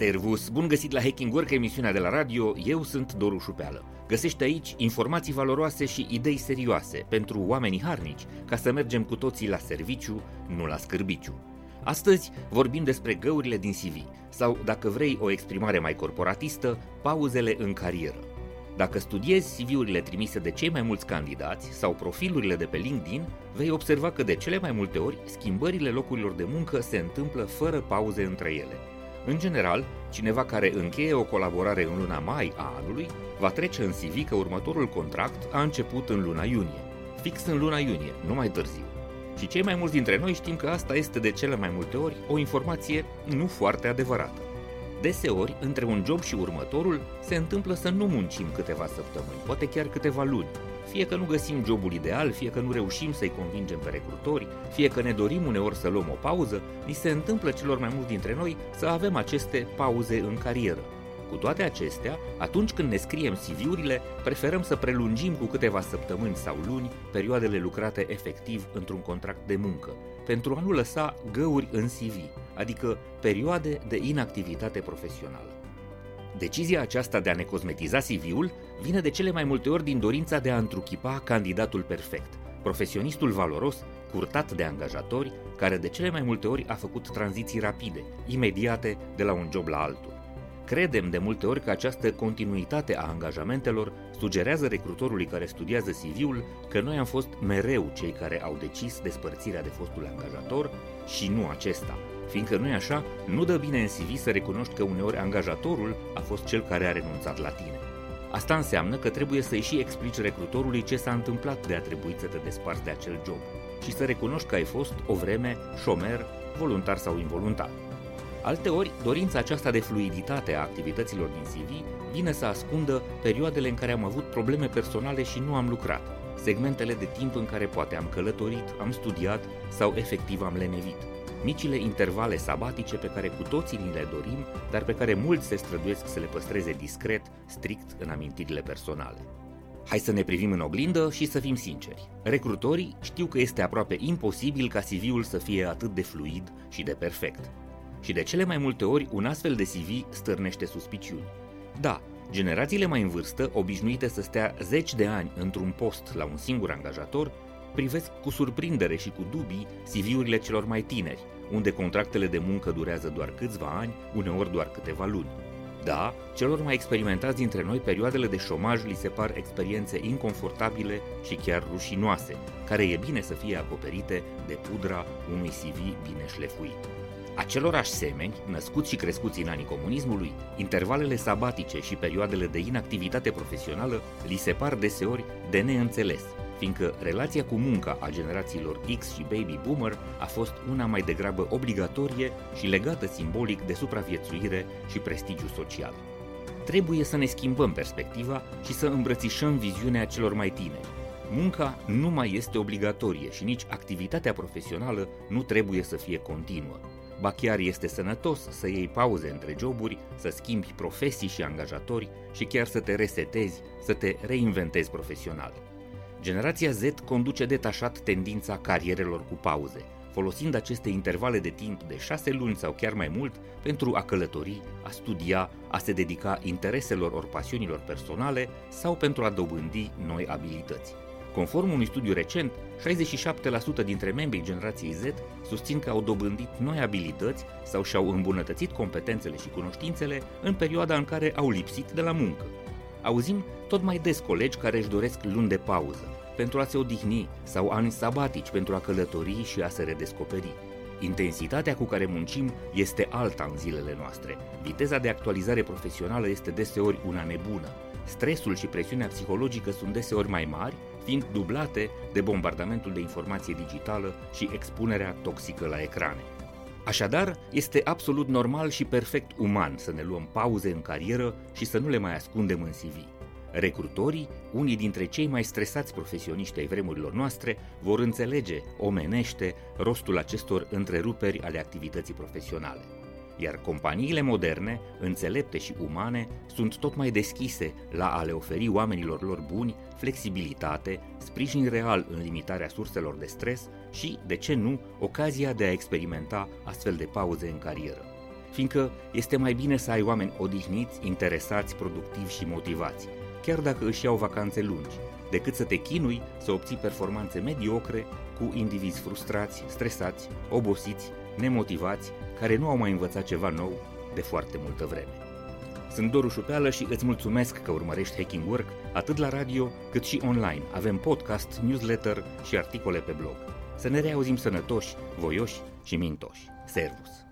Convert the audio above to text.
Servus, bun găsit la Hacking Work, emisiunea de la radio, eu sunt Doru Șupeală. Găsește aici informații valoroase și idei serioase pentru oamenii harnici, ca să mergem cu toții la serviciu, nu la scârbiciu. Astăzi vorbim despre găurile din CV, sau, dacă vrei o exprimare mai corporatistă, pauzele în carieră. Dacă studiezi CV-urile trimise de cei mai mulți candidați sau profilurile de pe LinkedIn, vei observa că de cele mai multe ori schimbările locurilor de muncă se întâmplă fără pauze între ele – în general, cineva care încheie o colaborare în luna mai a anului va trece în CV că următorul contract a început în luna iunie. Fix în luna iunie, nu mai târziu. Și cei mai mulți dintre noi știm că asta este de cele mai multe ori o informație nu foarte adevărată. Deseori, între un job și următorul, se întâmplă să nu muncim câteva săptămâni, poate chiar câteva luni, fie că nu găsim jobul ideal, fie că nu reușim să-i convingem pe recrutori, fie că ne dorim uneori să luăm o pauză, ni se întâmplă celor mai mulți dintre noi să avem aceste pauze în carieră. Cu toate acestea, atunci când ne scriem CV-urile, preferăm să prelungim cu câteva săptămâni sau luni perioadele lucrate efectiv într-un contract de muncă, pentru a nu lăsa găuri în CV, adică perioade de inactivitate profesională. Decizia aceasta de a ne cosmetiza CV-ul vine de cele mai multe ori din dorința de a întruchipa candidatul perfect, profesionistul valoros, curtat de angajatori, care de cele mai multe ori a făcut tranziții rapide, imediate, de la un job la altul. Credem de multe ori că această continuitate a angajamentelor sugerează recrutorului care studiază CV-ul că noi am fost mereu cei care au decis despărțirea de fostul angajator și nu acesta, fiindcă nu e așa, nu dă bine în CV să recunoști că uneori angajatorul a fost cel care a renunțat la tine. Asta înseamnă că trebuie să-i și explici recrutorului ce s-a întâmplat de a trebui să te desparți de acel job și să recunoști că ai fost o vreme șomer, voluntar sau involuntar. Alteori, dorința aceasta de fluiditate a activităților din CV vine să ascundă perioadele în care am avut probleme personale și nu am lucrat, segmentele de timp în care poate am călătorit, am studiat sau efectiv am lenevit micile intervale sabatice pe care cu toții ni le dorim, dar pe care mulți se străduiesc să le păstreze discret, strict în amintirile personale. Hai să ne privim în oglindă și să fim sinceri. Recrutorii știu că este aproape imposibil ca CV-ul să fie atât de fluid și de perfect. Și de cele mai multe ori, un astfel de CV stârnește suspiciuni. Da, generațiile mai în vârstă, obișnuite să stea zeci de ani într-un post la un singur angajator, privesc cu surprindere și cu dubii CV-urile celor mai tineri, unde contractele de muncă durează doar câțiva ani, uneori doar câteva luni. Da, celor mai experimentați dintre noi, perioadele de șomaj li se par experiențe inconfortabile și chiar rușinoase, care e bine să fie acoperite de pudra unui CV bine șlefuit. Acelorași semeni, născuți și crescuți în anii comunismului, intervalele sabatice și perioadele de inactivitate profesională li se par deseori de neînțeles fiindcă relația cu munca a generațiilor X și Baby Boomer a fost una mai degrabă obligatorie și legată simbolic de supraviețuire și prestigiu social. Trebuie să ne schimbăm perspectiva și să îmbrățișăm viziunea celor mai tineri. Munca nu mai este obligatorie și nici activitatea profesională nu trebuie să fie continuă. Ba chiar este sănătos să iei pauze între joburi, să schimbi profesii și angajatori și chiar să te resetezi, să te reinventezi profesional. Generația Z conduce detașat tendința carierelor cu pauze, folosind aceste intervale de timp de șase luni sau chiar mai mult pentru a călători, a studia, a se dedica intereselor ori pasiunilor personale sau pentru a dobândi noi abilități. Conform unui studiu recent, 67% dintre membrii generației Z susțin că au dobândit noi abilități sau și-au îmbunătățit competențele și cunoștințele în perioada în care au lipsit de la muncă. Auzim tot mai des colegi care își doresc luni de pauză, pentru a se odihni sau ani sabatici pentru a călători și a se redescoperi. Intensitatea cu care muncim este alta în zilele noastre. Viteza de actualizare profesională este deseori una nebună. Stresul și presiunea psihologică sunt deseori mai mari, fiind dublate de bombardamentul de informație digitală și expunerea toxică la ecrane. Așadar, este absolut normal și perfect uman să ne luăm pauze în carieră și să nu le mai ascundem în CV. Recrutorii, unii dintre cei mai stresați profesioniști ai vremurilor noastre, vor înțelege omenește rostul acestor întreruperi ale activității profesionale. Iar companiile moderne, înțelepte și umane, sunt tot mai deschise la a le oferi oamenilor lor buni flexibilitate, sprijin real în limitarea surselor de stres și, de ce nu, ocazia de a experimenta astfel de pauze în carieră. fiindcă este mai bine să ai oameni odihniți, interesați, productivi și motivați, chiar dacă își iau vacanțe lungi, decât să te chinui să obții performanțe mediocre cu indivizi frustrați, stresați, obosiți, nemotivați, care nu au mai învățat ceva nou de foarte multă vreme. Sunt Doru Șupeală și îți mulțumesc că urmărești Hacking Work atât la radio cât și online. Avem podcast, newsletter și articole pe blog. Să ne reauzim sănătoși, voioși și mintoși. Servus!